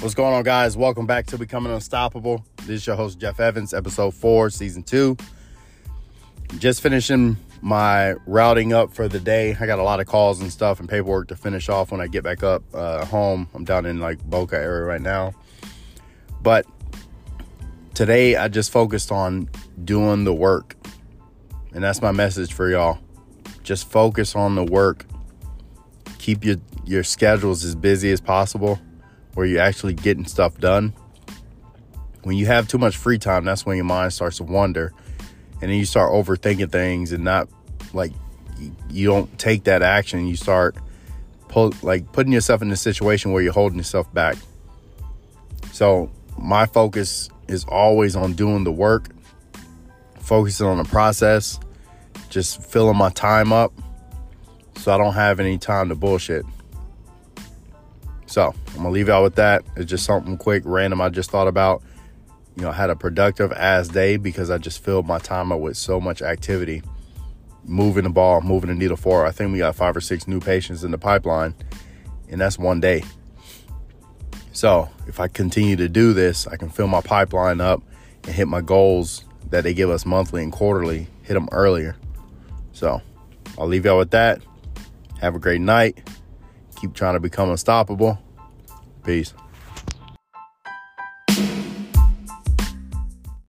What's going on, guys? Welcome back to Becoming Unstoppable. This is your host, Jeff Evans, episode four, season two. Just finishing my routing up for the day. I got a lot of calls and stuff and paperwork to finish off when I get back up uh, home. I'm down in like Boca area right now. But today I just focused on doing the work. And that's my message for y'all. Just focus on the work. Keep your, your schedules as busy as possible where you're actually getting stuff done. When you have too much free time, that's when your mind starts to wander. And then you start overthinking things and not like you don't take that action. You start pull, like putting yourself in a situation where you're holding yourself back. So, my focus is always on doing the work, focusing on the process, just filling my time up so I don't have any time to bullshit. So I'm gonna leave y'all with that. It's just something quick, random I just thought about. You know, I had a productive ass day because I just filled my time up with so much activity. Moving the ball, moving the needle forward. I think we got five or six new patients in the pipeline, and that's one day. So if I continue to do this, I can fill my pipeline up and hit my goals that they give us monthly and quarterly, hit them earlier. So I'll leave y'all with that. Have a great night. Keep trying to become unstoppable. Peace.